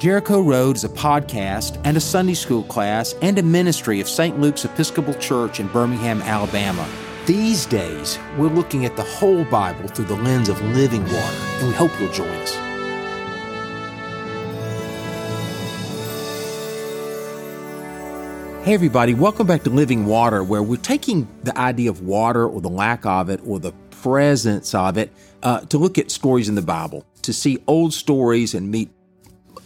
Jericho Road is a podcast and a Sunday school class and a ministry of St. Luke's Episcopal Church in Birmingham, Alabama. These days, we're looking at the whole Bible through the lens of living water, and we hope you'll join us. Hey, everybody, welcome back to Living Water, where we're taking the idea of water or the lack of it or the presence of it uh, to look at stories in the Bible, to see old stories and meet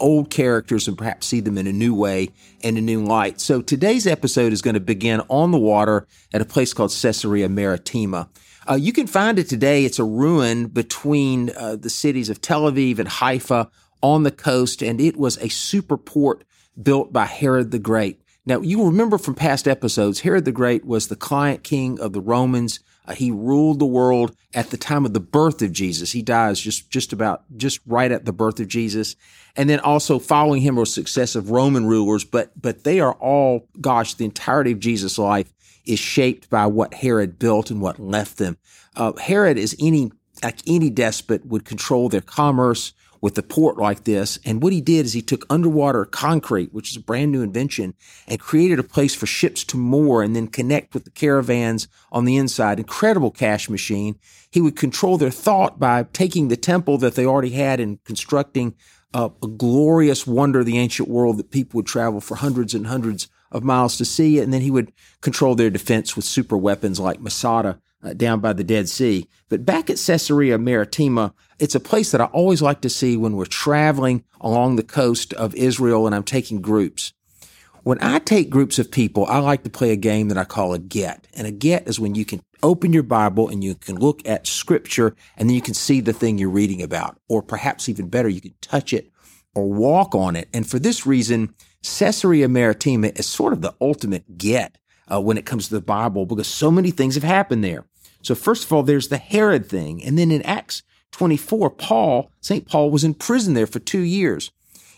old characters and perhaps see them in a new way and a new light. So today's episode is going to begin on the water at a place called Caesarea Maritima. Uh, you can find it today. It's a ruin between uh, the cities of Tel Aviv and Haifa on the coast, and it was a super port built by Herod the Great. Now, you remember from past episodes, Herod the Great was the client king of the Romans. Uh, he ruled the world at the time of the birth of Jesus. He dies just, just about, just right at the birth of Jesus. And then also following him were successive Roman rulers, but, but they are all, gosh, the entirety of Jesus' life is shaped by what Herod built and what left them. Uh, Herod is any, like any despot would control their commerce, with a port like this. And what he did is he took underwater concrete, which is a brand new invention, and created a place for ships to moor and then connect with the caravans on the inside. Incredible cash machine. He would control their thought by taking the temple that they already had and constructing a, a glorious wonder of the ancient world that people would travel for hundreds and hundreds of miles to see. And then he would control their defense with super weapons like Masada uh, down by the Dead Sea. But back at Caesarea Maritima, it's a place that I always like to see when we're traveling along the coast of Israel and I'm taking groups. When I take groups of people, I like to play a game that I call a get. And a get is when you can open your Bible and you can look at scripture and then you can see the thing you're reading about. Or perhaps even better, you can touch it or walk on it. And for this reason, Caesarea Maritima is sort of the ultimate get uh, when it comes to the Bible because so many things have happened there. So first of all, there's the Herod thing. And then in Acts 24, Paul, St. Paul was in prison there for two years.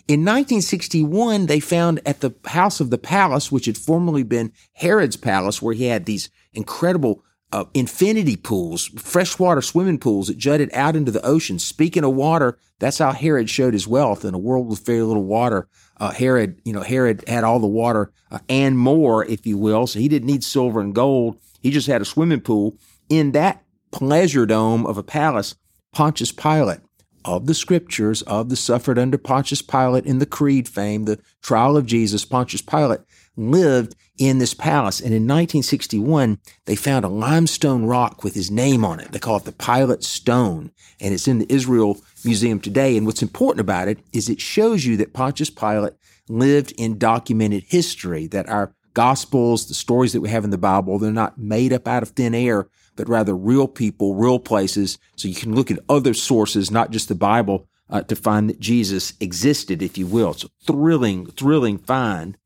In 1961, they found at the house of the palace, which had formerly been Herod's palace, where he had these incredible uh, infinity pools, freshwater swimming pools that jutted out into the ocean. Speaking of water, that's how Herod showed his wealth in a world with very little water. Uh, Herod, you know, Herod had all the water uh, and more, if you will. So he didn't need silver and gold. He just had a swimming pool in that pleasure dome of a palace. Pontius Pilate of the scriptures of the suffered under Pontius Pilate in the creed fame, the trial of Jesus, Pontius Pilate lived in this palace. And in 1961, they found a limestone rock with his name on it. They call it the Pilate Stone. And it's in the Israel Museum today. And what's important about it is it shows you that Pontius Pilate lived in documented history, that our gospels, the stories that we have in the Bible, they're not made up out of thin air, but rather real people, real places. So you can look at other sources, not just the Bible, uh, to find that Jesus existed, if you will. It's a thrilling, thrilling find.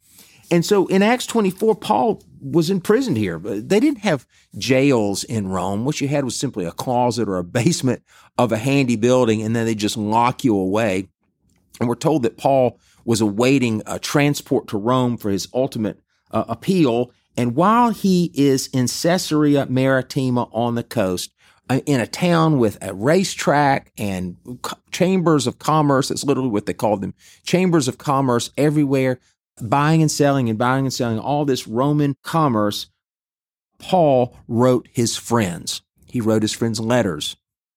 And so in Acts 24, Paul was imprisoned here. They didn't have jails in Rome. What you had was simply a closet or a basement of a handy building, and then they just lock you away. And we're told that Paul was awaiting a transport to Rome for his ultimate uh, appeal. And while he is in Caesarea Maritima on the coast, uh, in a town with a racetrack and chambers of commerce, that's literally what they called them, chambers of commerce everywhere, buying and selling and buying and selling all this Roman commerce, Paul wrote his friends. He wrote his friends letters.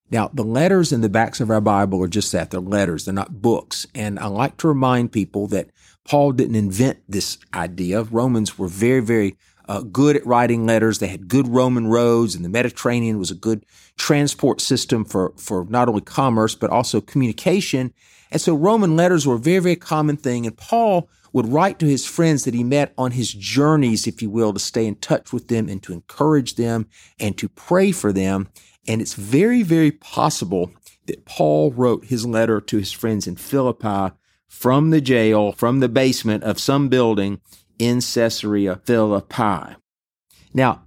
Now, the letters in the backs of our Bible are just that. They're letters. They're not books. And I like to remind people that Paul didn't invent this idea. Romans were very, very uh, good at writing letters. They had good Roman roads, and the Mediterranean was a good transport system for, for not only commerce, but also communication. And so Roman letters were a very, very common thing. And Paul would write to his friends that he met on his journeys, if you will, to stay in touch with them and to encourage them and to pray for them. And it's very, very possible that Paul wrote his letter to his friends in Philippi from the jail, from the basement of some building in Caesarea Philippi. Now,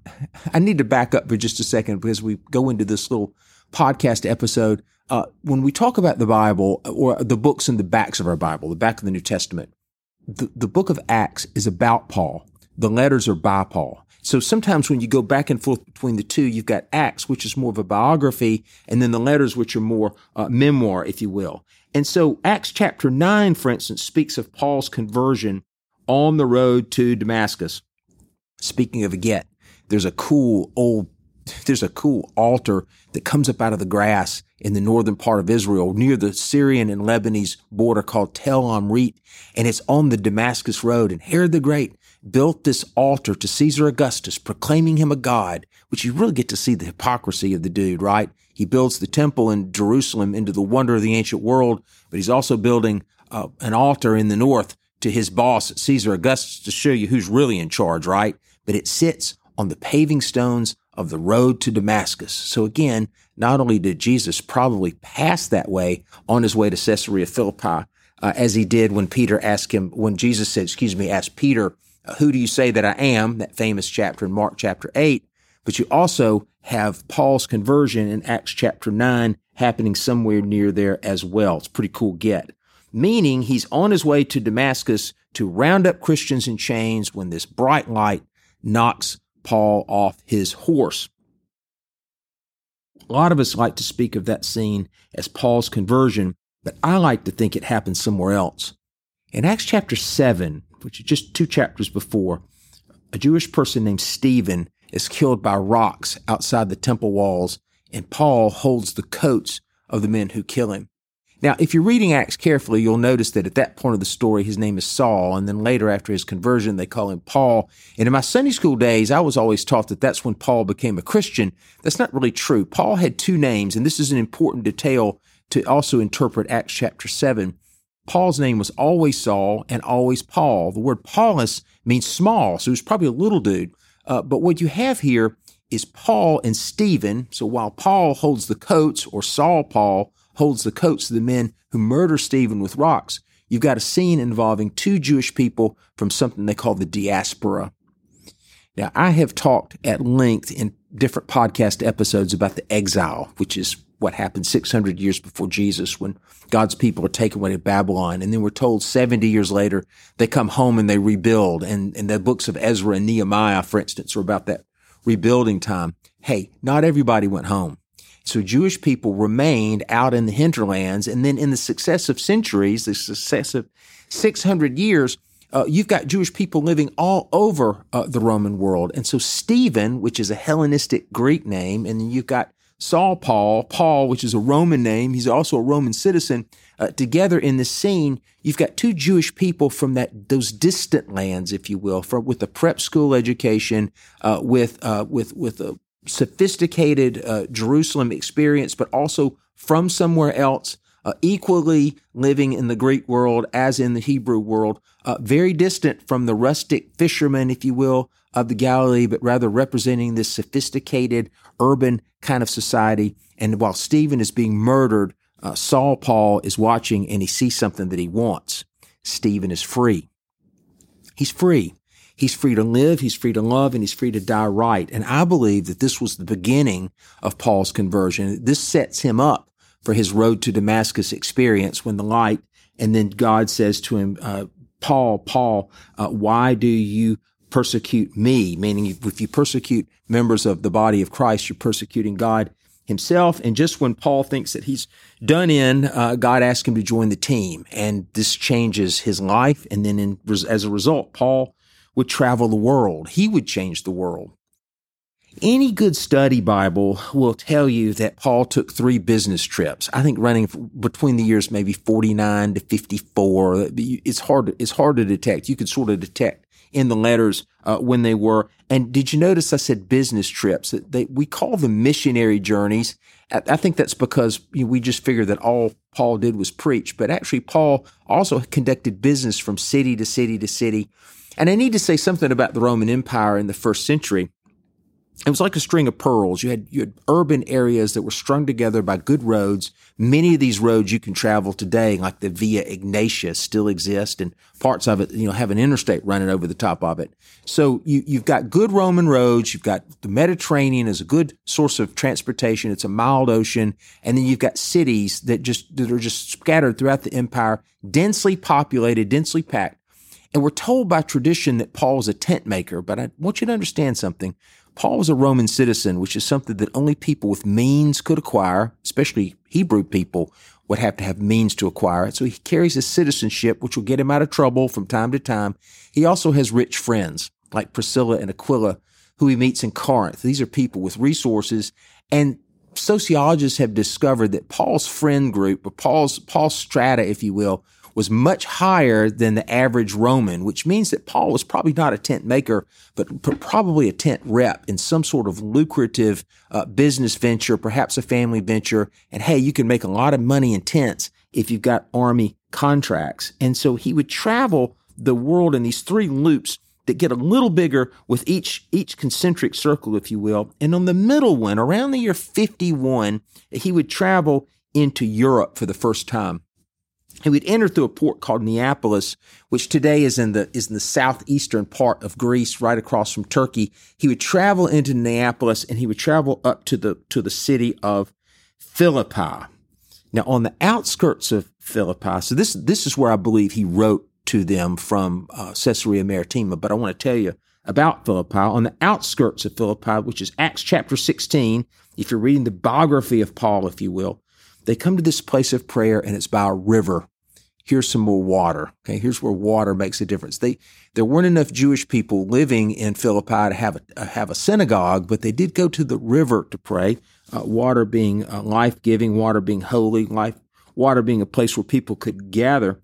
I need to back up for just a second because we go into this little podcast episode. Uh, when we talk about the Bible or the books in the backs of our Bible, the back of the New Testament, the, the book of Acts is about Paul. The letters are by Paul. So sometimes when you go back and forth between the two, you've got Acts, which is more of a biography, and then the letters, which are more uh, memoir, if you will. And so Acts chapter 9, for instance, speaks of Paul's conversion on the road to Damascus. Speaking of a get, there's a cool old there's a cool altar that comes up out of the grass in the northern part of Israel near the Syrian and Lebanese border called Tel Omrit. And it's on the Damascus road. And Herod the Great built this altar to Caesar Augustus, proclaiming him a god, which you really get to see the hypocrisy of the dude, right? He builds the temple in Jerusalem into the wonder of the ancient world, but he's also building uh, an altar in the north to his boss, Caesar Augustus, to show you who's really in charge, right? But it sits on the paving stones of the road to Damascus. So again, not only did Jesus probably pass that way on his way to Caesarea Philippi, uh, as he did when Peter asked him, when Jesus said, excuse me, asked Peter, who do you say that I am? That famous chapter in Mark chapter 8. But you also have Paul's conversion in Acts chapter 9 happening somewhere near there as well. It's pretty cool get. Meaning he's on his way to Damascus to round up Christians in chains when this bright light knocks Paul off his horse. A lot of us like to speak of that scene as Paul's conversion, but I like to think it happened somewhere else. In Acts chapter 7, which is just two chapters before, a Jewish person named Stephen is killed by rocks outside the temple walls, and Paul holds the coats of the men who kill him. Now, if you're reading Acts carefully, you'll notice that at that point of the story, his name is Saul, and then later after his conversion, they call him Paul. And in my Sunday school days, I was always taught that that's when Paul became a Christian. That's not really true. Paul had two names, and this is an important detail to also interpret Acts chapter 7. Paul's name was always Saul and always Paul. The word Paulus means small, so he was probably a little dude. Uh, but what you have here is Paul and Stephen. So while Paul holds the coats, or Saul Paul holds the coats of the men who murder Stephen with rocks, you've got a scene involving two Jewish people from something they call the diaspora. Now, I have talked at length in different podcast episodes about the exile, which is what happened 600 years before Jesus when God's people are taken away to Babylon. And then we're told 70 years later, they come home and they rebuild. And, and the books of Ezra and Nehemiah, for instance, are about that rebuilding time. Hey, not everybody went home. So Jewish people remained out in the hinterlands. And then in the successive centuries, the successive 600 years, uh, you've got Jewish people living all over uh, the Roman world. And so Stephen, which is a Hellenistic Greek name, and you've got Saul Paul, Paul, which is a Roman name, he's also a Roman citizen. Uh, together in this scene, you've got two Jewish people from that those distant lands, if you will, from with a prep school education, uh, with uh, with with a sophisticated uh, Jerusalem experience, but also from somewhere else, uh, equally living in the Greek world as in the Hebrew world, uh, very distant from the rustic fishermen, if you will, of the Galilee, but rather representing this sophisticated urban kind of society. And while Stephen is being murdered, uh, Saul Paul is watching and he sees something that he wants. Stephen is free. He's free. He's free to live, he's free to love, and he's free to die right. And I believe that this was the beginning of Paul's conversion. This sets him up for his road to Damascus experience when the light, and then God says to him, uh, Paul, Paul, uh, why do you persecute me? Meaning, if you persecute members of the body of Christ, you're persecuting God himself. And just when Paul thinks that he's done in, uh, God asks him to join the team, and this changes his life. And then, in, as a result, Paul would travel the world. He would change the world. Any good study Bible will tell you that Paul took three business trips. I think running between the years maybe 49 to 54. It's hard, it's hard to detect. You could sort of detect in the letters uh, when they were. And did you notice I said business trips? They, we call them missionary journeys. I think that's because we just figured that all Paul did was preach, but actually Paul also conducted business from city to city to city. And I need to say something about the Roman Empire in the first century. It was like a string of pearls. You had, you had urban areas that were strung together by good roads. Many of these roads you can travel today, like the Via Egnatia still exist and parts of it, you know, have an interstate running over the top of it. So you, you've got good Roman roads. You've got the Mediterranean as a good source of transportation. It's a mild ocean. And then you've got cities that just, that are just scattered throughout the empire, densely populated, densely packed. And we're told by tradition that Paul was a tent maker, but I want you to understand something. Paul was a Roman citizen, which is something that only people with means could acquire, especially Hebrew people would have to have means to acquire it. So he carries his citizenship, which will get him out of trouble from time to time. He also has rich friends like Priscilla and Aquila, who he meets in Corinth. These are people with resources. And sociologists have discovered that Paul's friend group, or Paul's, Paul's strata, if you will, was much higher than the average Roman, which means that Paul was probably not a tent maker, but, probably a tent rep in some sort of lucrative uh, business venture, perhaps a family venture. And hey, you can make a lot of money in tents if you've got army contracts. And so he would travel the world in these three loops that get a little bigger with each each concentric circle, if you will. And on the middle one, around the year 51, he would travel into Europe for the first time. He would enter through a port called Neapolis, which today is in the is in the southeastern part of Greece, right across from Turkey. He would travel into Neapolis and he would travel up to the to the city of Philippi. Now, on the outskirts of Philippi, so this this is where I believe he wrote to them from uh, Caesarea Maritima. But I want to tell you about Philippi on the outskirts of Philippi, which is Acts chapter 16. If you're reading the biography of Paul, if you will, they come to this place of prayer and it's by a river. Here's some more water. Okay. Here's where water makes a difference. They, there weren't enough Jewish people living in Philippi to have a, uh, have a synagogue, but they did go to the river to pray. Uh, water being uh, life giving, water being holy, life, water being a place where people could gather.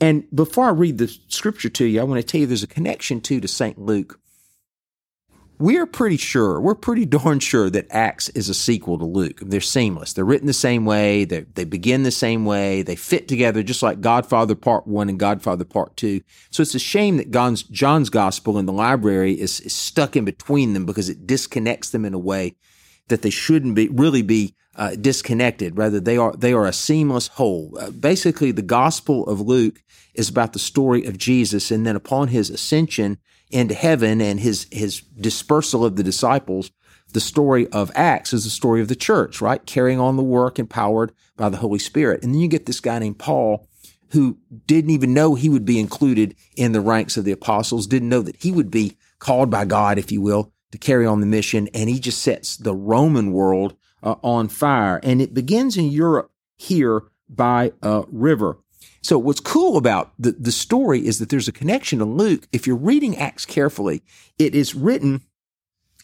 And before I read the scripture to you, I want to tell you there's a connection too to St. Luke we're pretty sure, we're pretty darn sure that Acts is a sequel to Luke. They're seamless. They're written the same way. They, they begin the same way. They fit together just like Godfather Part 1 and Godfather Part 2. So it's a shame that John's, John's Gospel in the library is, is stuck in between them because it disconnects them in a way that they shouldn't be really be uh, disconnected. Rather, they are they are a seamless whole. Uh, basically, the Gospel of Luke is about the story of Jesus, and then upon his ascension, into heaven and his, his dispersal of the disciples, the story of Acts is the story of the church, right? Carrying on the work empowered by the Holy Spirit. And then you get this guy named Paul who didn't even know he would be included in the ranks of the apostles, didn't know that he would be called by God, if you will, to carry on the mission. And he just sets the Roman world uh, on fire. And it begins in Europe here by a river. So what's cool about the, the story is that there's a connection to Luke. If you're reading Acts carefully, it is written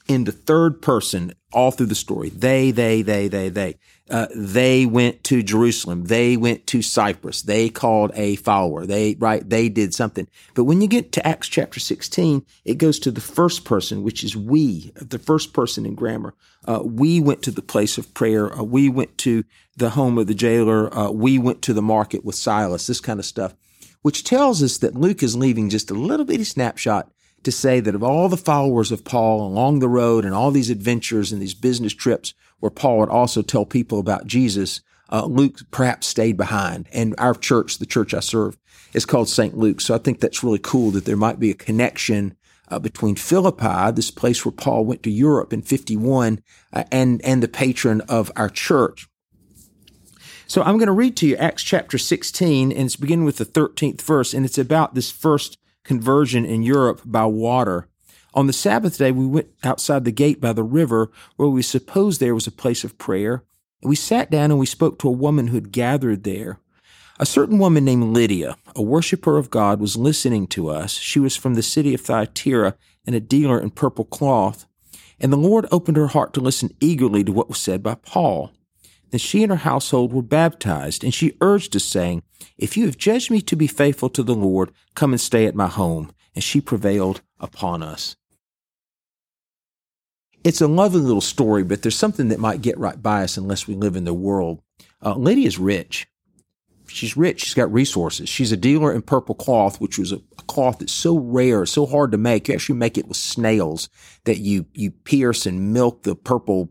in the third person all through the story. They, they, they, they, they. Uh, they went to Jerusalem. They went to Cyprus. They called a follower. They, right, they did something. But when you get to Acts chapter 16, it goes to the first person, which is we, the first person in grammar. Uh, we went to the place of prayer. Uh, we went to the home of the jailer. Uh, we went to the market with Silas, this kind of stuff, which tells us that Luke is leaving just a little bitty snapshot to say that of all the followers of Paul along the road and all these adventures and these business trips where Paul would also tell people about Jesus, uh, Luke perhaps stayed behind. And our church, the church I serve, is called St. Luke. So I think that's really cool that there might be a connection uh, between Philippi, this place where Paul went to Europe in 51, uh, and, and the patron of our church. So I'm going to read to you Acts chapter 16, and it's beginning with the 13th verse, and it's about this first conversion in Europe by water. On the Sabbath day, we went outside the gate by the river where we supposed there was a place of prayer. We sat down and we spoke to a woman who had gathered there. A certain woman named Lydia, a worshiper of God, was listening to us. She was from the city of Thyatira and a dealer in purple cloth. And the Lord opened her heart to listen eagerly to what was said by Paul. Then she and her household were baptized, and she urged us, saying, If you have judged me to be faithful to the Lord, come and stay at my home. And she prevailed upon us. It's a lovely little story, but there's something that might get right by us unless we live in the world. Uh, Lydia's rich. She's rich. She's got resources. She's a dealer in purple cloth, which was a, a, cloth that's so rare, so hard to make. You actually make it with snails that you, you pierce and milk the purple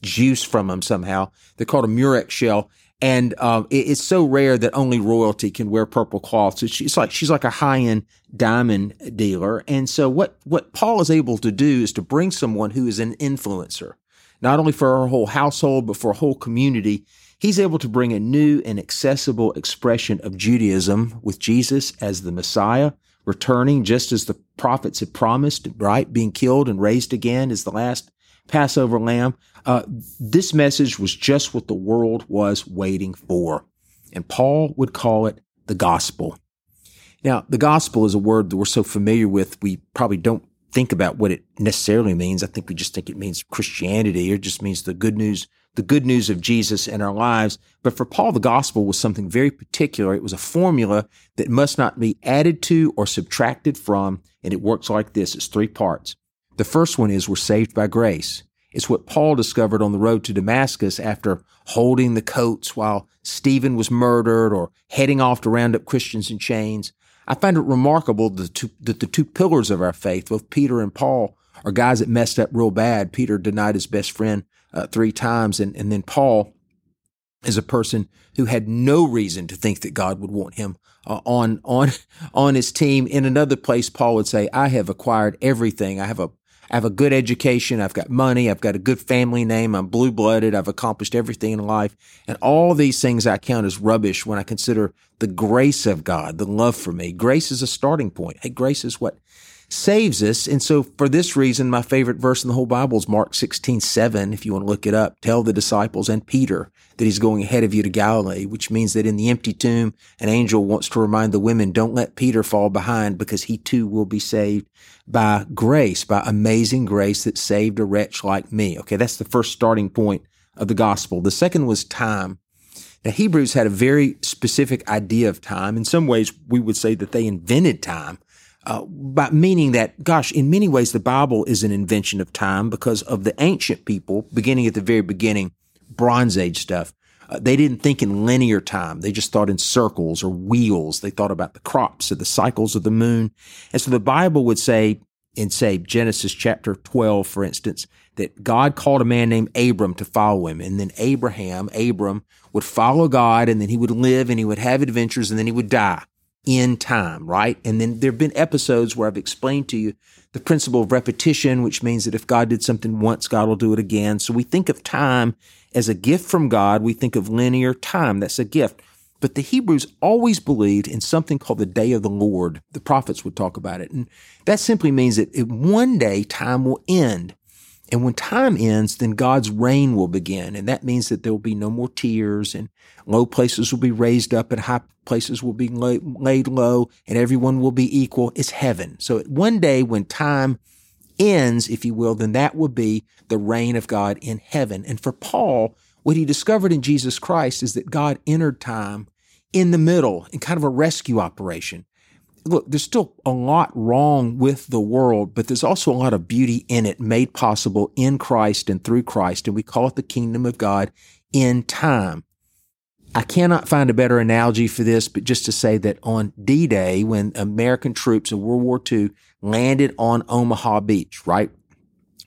juice from them somehow. They're called a murex shell. And um, it, it's so rare that only royalty can wear purple cloth. So she's like she's like a high end diamond dealer. And so what what Paul is able to do is to bring someone who is an influencer, not only for her whole household but for a whole community. He's able to bring a new and accessible expression of Judaism with Jesus as the Messiah, returning just as the prophets had promised, right? Being killed and raised again is the last Passover lamb. Uh, this message was just what the world was waiting for. And Paul would call it the gospel. Now, the gospel is a word that we're so familiar with, we probably don't think about what it necessarily means. I think we just think it means Christianity or just means the good news, the good news of Jesus in our lives. But for Paul, the gospel was something very particular. It was a formula that must not be added to or subtracted from. And it works like this. It's three parts. The first one is we're saved by grace. It's what Paul discovered on the road to Damascus after holding the coats while Stephen was murdered or heading off to round up Christians in chains. I find it remarkable that the, two, pillars of our faith, both Peter and Paul, are guys that messed up real bad. Peter denied his best friend uh, three times, and, and then Paul is a person who had no reason to think that God would want him uh, on on on his team. In another place, Paul would say, "I have acquired everything. I have a I have a good education. I've got money. I've got a good family name. I'm blue blooded. I've accomplished everything in life. And all these things I count as rubbish when I consider the grace of God, the love for me. Grace is a starting point. Hey, grace is what saves us. And so for this reason, my favorite verse in the whole Bible is Mark 16, 7. If you want to look it up, tell the disciples and Peter that he's going ahead of you to Galilee, which means that in the empty tomb, an angel wants to remind the women, don't let Peter fall behind because he too will be saved by grace, by amazing grace that saved a wretch like me. Okay. That's the first starting point of the gospel. The second was time. Now, Hebrews had a very specific idea of time. In some ways, we would say that they invented time uh, by meaning that, gosh, in many ways, the Bible is an invention of time because of the ancient people, beginning at the very beginning, Bronze Age stuff. Uh, they didn't think in linear time. They just thought in circles or wheels. They thought about the crops or the cycles of the moon. And so the Bible would say, in say Genesis chapter 12, for instance, that God called a man named Abram to follow him. And then Abraham, Abram, would follow God and then he would live and he would have adventures and then he would die in time, right? And then there have been episodes where I've explained to you the principle of repetition, which means that if God did something once, God will do it again. So we think of time as a gift from God. We think of linear time. That's a gift. But the Hebrews always believed in something called the day of the Lord. The prophets would talk about it. And that simply means that one day time will end. And when time ends, then God's reign will begin. And that means that there will be no more tears and low places will be raised up and high places will be laid low and everyone will be equal. It's heaven. So one day when time ends, if you will, then that will be the reign of God in heaven. And for Paul, what he discovered in Jesus Christ is that God entered time in the middle in kind of a rescue operation look, there's still a lot wrong with the world, but there's also a lot of beauty in it made possible in Christ and through Christ. And we call it the kingdom of God in time. I cannot find a better analogy for this, but just to say that on D Day, when American troops in World War II landed on Omaha Beach, right?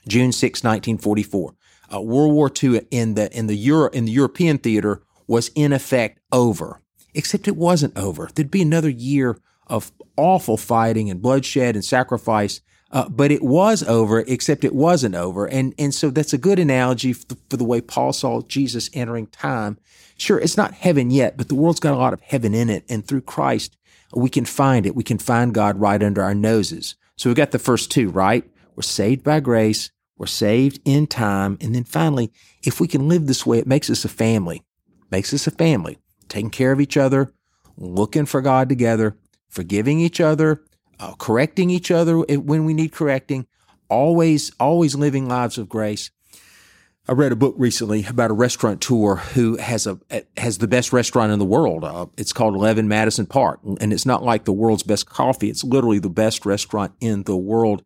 June 6, 1944. Uh, World War II in the, in the Euro, in the European theater was in effect over, except it wasn't over. There'd be another year of awful fighting and bloodshed and sacrifice. Uh, but it was over, except it wasn't over. And, and so that's a good analogy for the, for the way Paul saw Jesus entering time. Sure, it's not heaven yet, but the world's got a lot of heaven in it. And through Christ, we can find it. We can find God right under our noses. So we got the first two, right? We're saved by grace. We're saved in time. And then finally, if we can live this way, it makes us a family, makes us a family, taking care of each other, looking for God together, forgiving each other, uh, correcting each other when we need correcting, always, always living lives of grace. I read a book recently about a restaurateur who has a has the best restaurant in the world. Uh, it's called Eleven Madison Park, and it's not like the world's best coffee. It's literally the best restaurant in the world.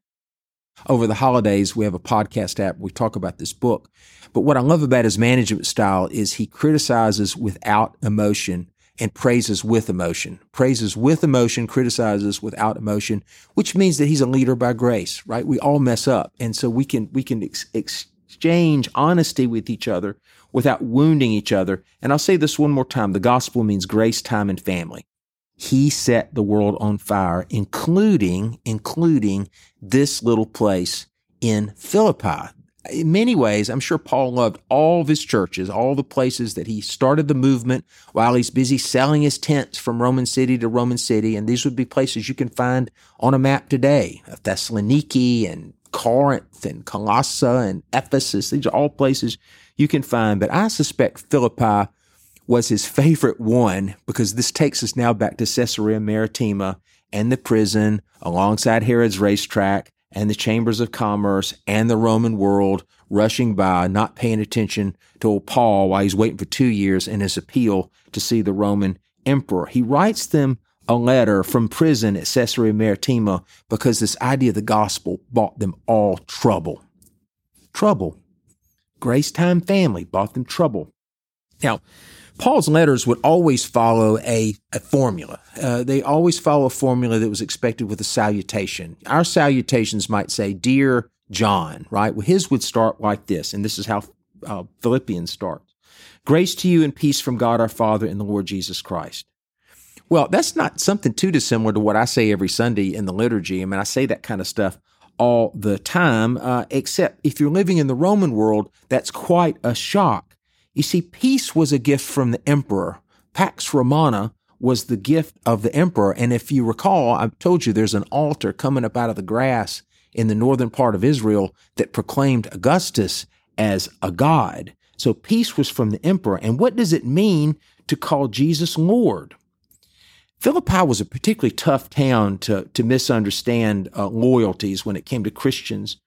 Over the holidays, we have a podcast app. We talk about this book. But what I love about his management style is he criticizes without emotion and praises with emotion. Praises with emotion, criticizes without emotion, which means that he's a leader by grace, right? We all mess up. And so we can, we can ex- exchange honesty with each other without wounding each other. And I'll say this one more time. The gospel means grace, time, and family. He set the world on fire, including, including this little place in Philippi. In many ways, I'm sure Paul loved all of his churches, all the places that he started the movement while he's busy selling his tents from Roman city to Roman city. And these would be places you can find on a map today uh, Thessaloniki and Corinth and Colossae and Ephesus. These are all places you can find. But I suspect Philippi was his favorite one because this takes us now back to Caesarea Maritima and the prison alongside Herod's racetrack and the chambers of commerce and the Roman world rushing by, not paying attention to old Paul while he's waiting for two years in his appeal to see the Roman emperor. He writes them a letter from prison at Caesarea Maritima because this idea of the gospel bought them all trouble. Trouble. Grace Time family bought them trouble. Now, Paul's letters would always follow a, a formula. Uh, they always follow a formula that was expected with a salutation. Our salutations might say, Dear John, right? Well, his would start like this, and this is how uh, Philippians starts Grace to you and peace from God our Father and the Lord Jesus Christ. Well, that's not something too dissimilar to what I say every Sunday in the liturgy. I mean, I say that kind of stuff all the time, uh, except if you're living in the Roman world, that's quite a shock you see, peace was a gift from the emperor. Pax Romana was the gift of the emperor. And if you recall, I've told you there's an altar coming up out of the grass in the northern part of Israel that proclaimed Augustus as a god. So peace was from the emperor. And what does it mean to call Jesus Lord? Philippi was a particularly tough town to, to misunderstand uh, loyalties when it came to Christians.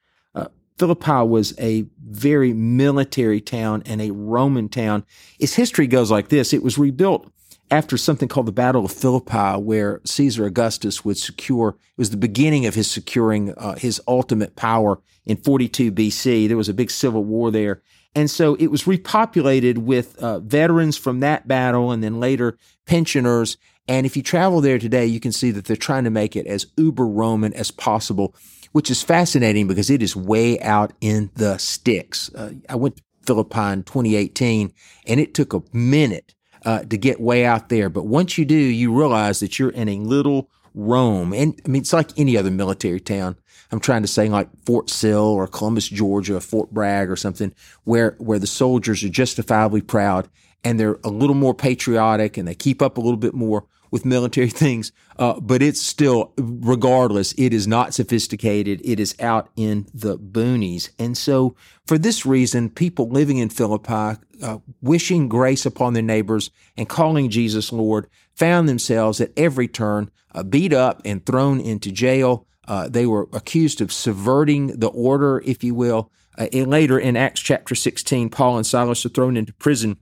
Philippi was a very military town and a Roman town. Its history goes like this. It was rebuilt after something called the Battle of Philippi, where Caesar Augustus would secure, it was the beginning of his securing uh, his ultimate power in 42 BC. There was a big civil war there. And so it was repopulated with uh, veterans from that battle and then later pensioners. And if you travel there today, you can see that they're trying to make it as uber Roman as possible which is fascinating because it is way out in the sticks. Uh, I went to Philippi in 2018 and it took a minute uh, to get way out there. But once you do, you realize that you're in a little Rome. And I mean, it's like any other military town. I'm trying to say like Fort Sill or Columbus, Georgia, Fort Bragg or something where, where the soldiers are justifiably proud and they're a little more patriotic and they keep up a little bit more with military things, uh, but it's still, regardless, it is not sophisticated. It is out in the boonies. And so, for this reason, people living in Philippi, uh, wishing grace upon their neighbors and calling Jesus Lord, found themselves at every turn uh, beat up and thrown into jail. Uh, they were accused of subverting the order, if you will. Uh, and later in Acts chapter 16, Paul and Silas are thrown into prison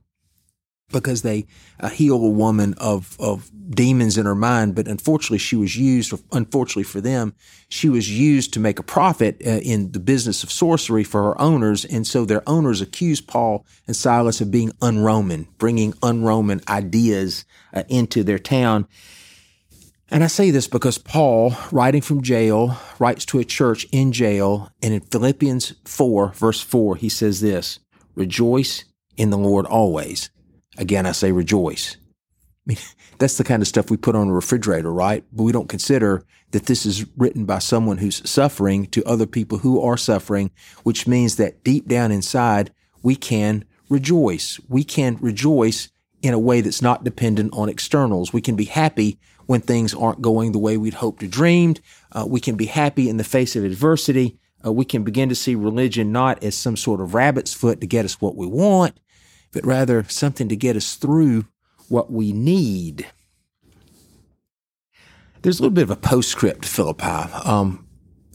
because they uh, heal a woman of, of demons in her mind. But unfortunately, she was used, unfortunately for them, she was used to make a profit uh, in the business of sorcery for her owners. And so their owners accused Paul and Silas of being un-Roman, bringing un-Roman ideas uh, into their town. And I say this because Paul, writing from jail, writes to a church in jail. And in Philippians 4, verse 4, he says this, rejoice in the Lord always. Again, I say rejoice. I mean, that's the kind of stuff we put on a refrigerator, right? But we don't consider that this is written by someone who's suffering to other people who are suffering, which means that deep down inside, we can rejoice. We can rejoice in a way that's not dependent on externals. We can be happy when things aren't going the way we'd hoped or dreamed. Uh, we can be happy in the face of adversity. Uh, we can begin to see religion not as some sort of rabbit's foot to get us what we want, but rather something to get us through what we need. There's a little bit of a postscript to Philippi. Um,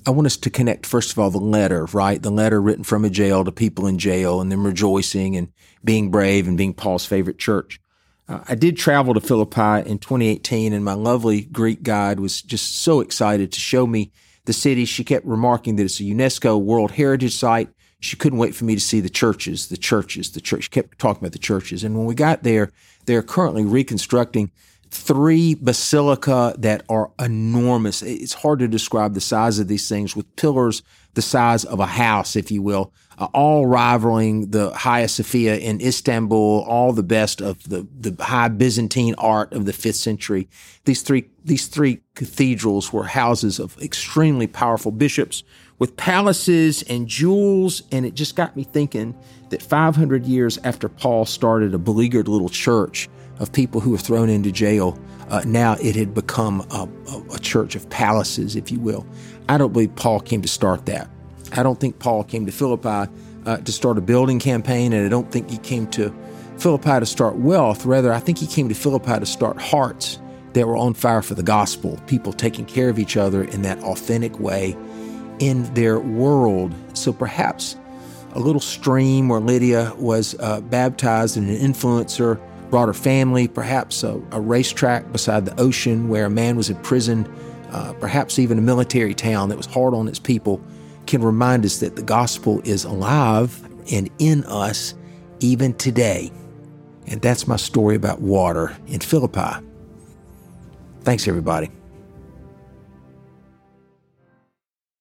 I want us to connect, first of all, the letter, right? The letter written from a jail to people in jail and them rejoicing and being brave and being Paul's favorite church. Uh, I did travel to Philippi in 2018 and my lovely Greek guide was just so excited to show me the city. She kept remarking that it's a UNESCO World Heritage Site she couldn't wait for me to see the churches, the churches, the church. She kept talking about the churches. And when we got there, they're currently reconstructing three basilica that are enormous. It's hard to describe the size of these things with pillars the size of a house, if you will, uh, all rivaling the Hagia Sophia in Istanbul, all the best of the, the high Byzantine art of the fifth century. These three, these three cathedrals were houses of extremely powerful bishops with palaces and jewels. And it just got me thinking that 500 years after Paul started a beleaguered little church of people who were thrown into jail, uh, now it had become a, a, a church of palaces, if you will. I don't believe Paul came to start that. I don't think Paul came to Philippi uh, to start a building campaign, and I don't think he came to Philippi to start wealth. Rather, I think he came to Philippi to start hearts that were on fire for the gospel, people taking care of each other in that authentic way in their world. So perhaps a little stream where Lydia was uh, baptized and an influencer brought her family, perhaps a, a, racetrack beside the ocean where a man was imprisoned, uh, perhaps even a military town that was hard on its people, can remind us that the gospel is alive and in us even today. And that's my story about water in Philippi. Thanks, everybody.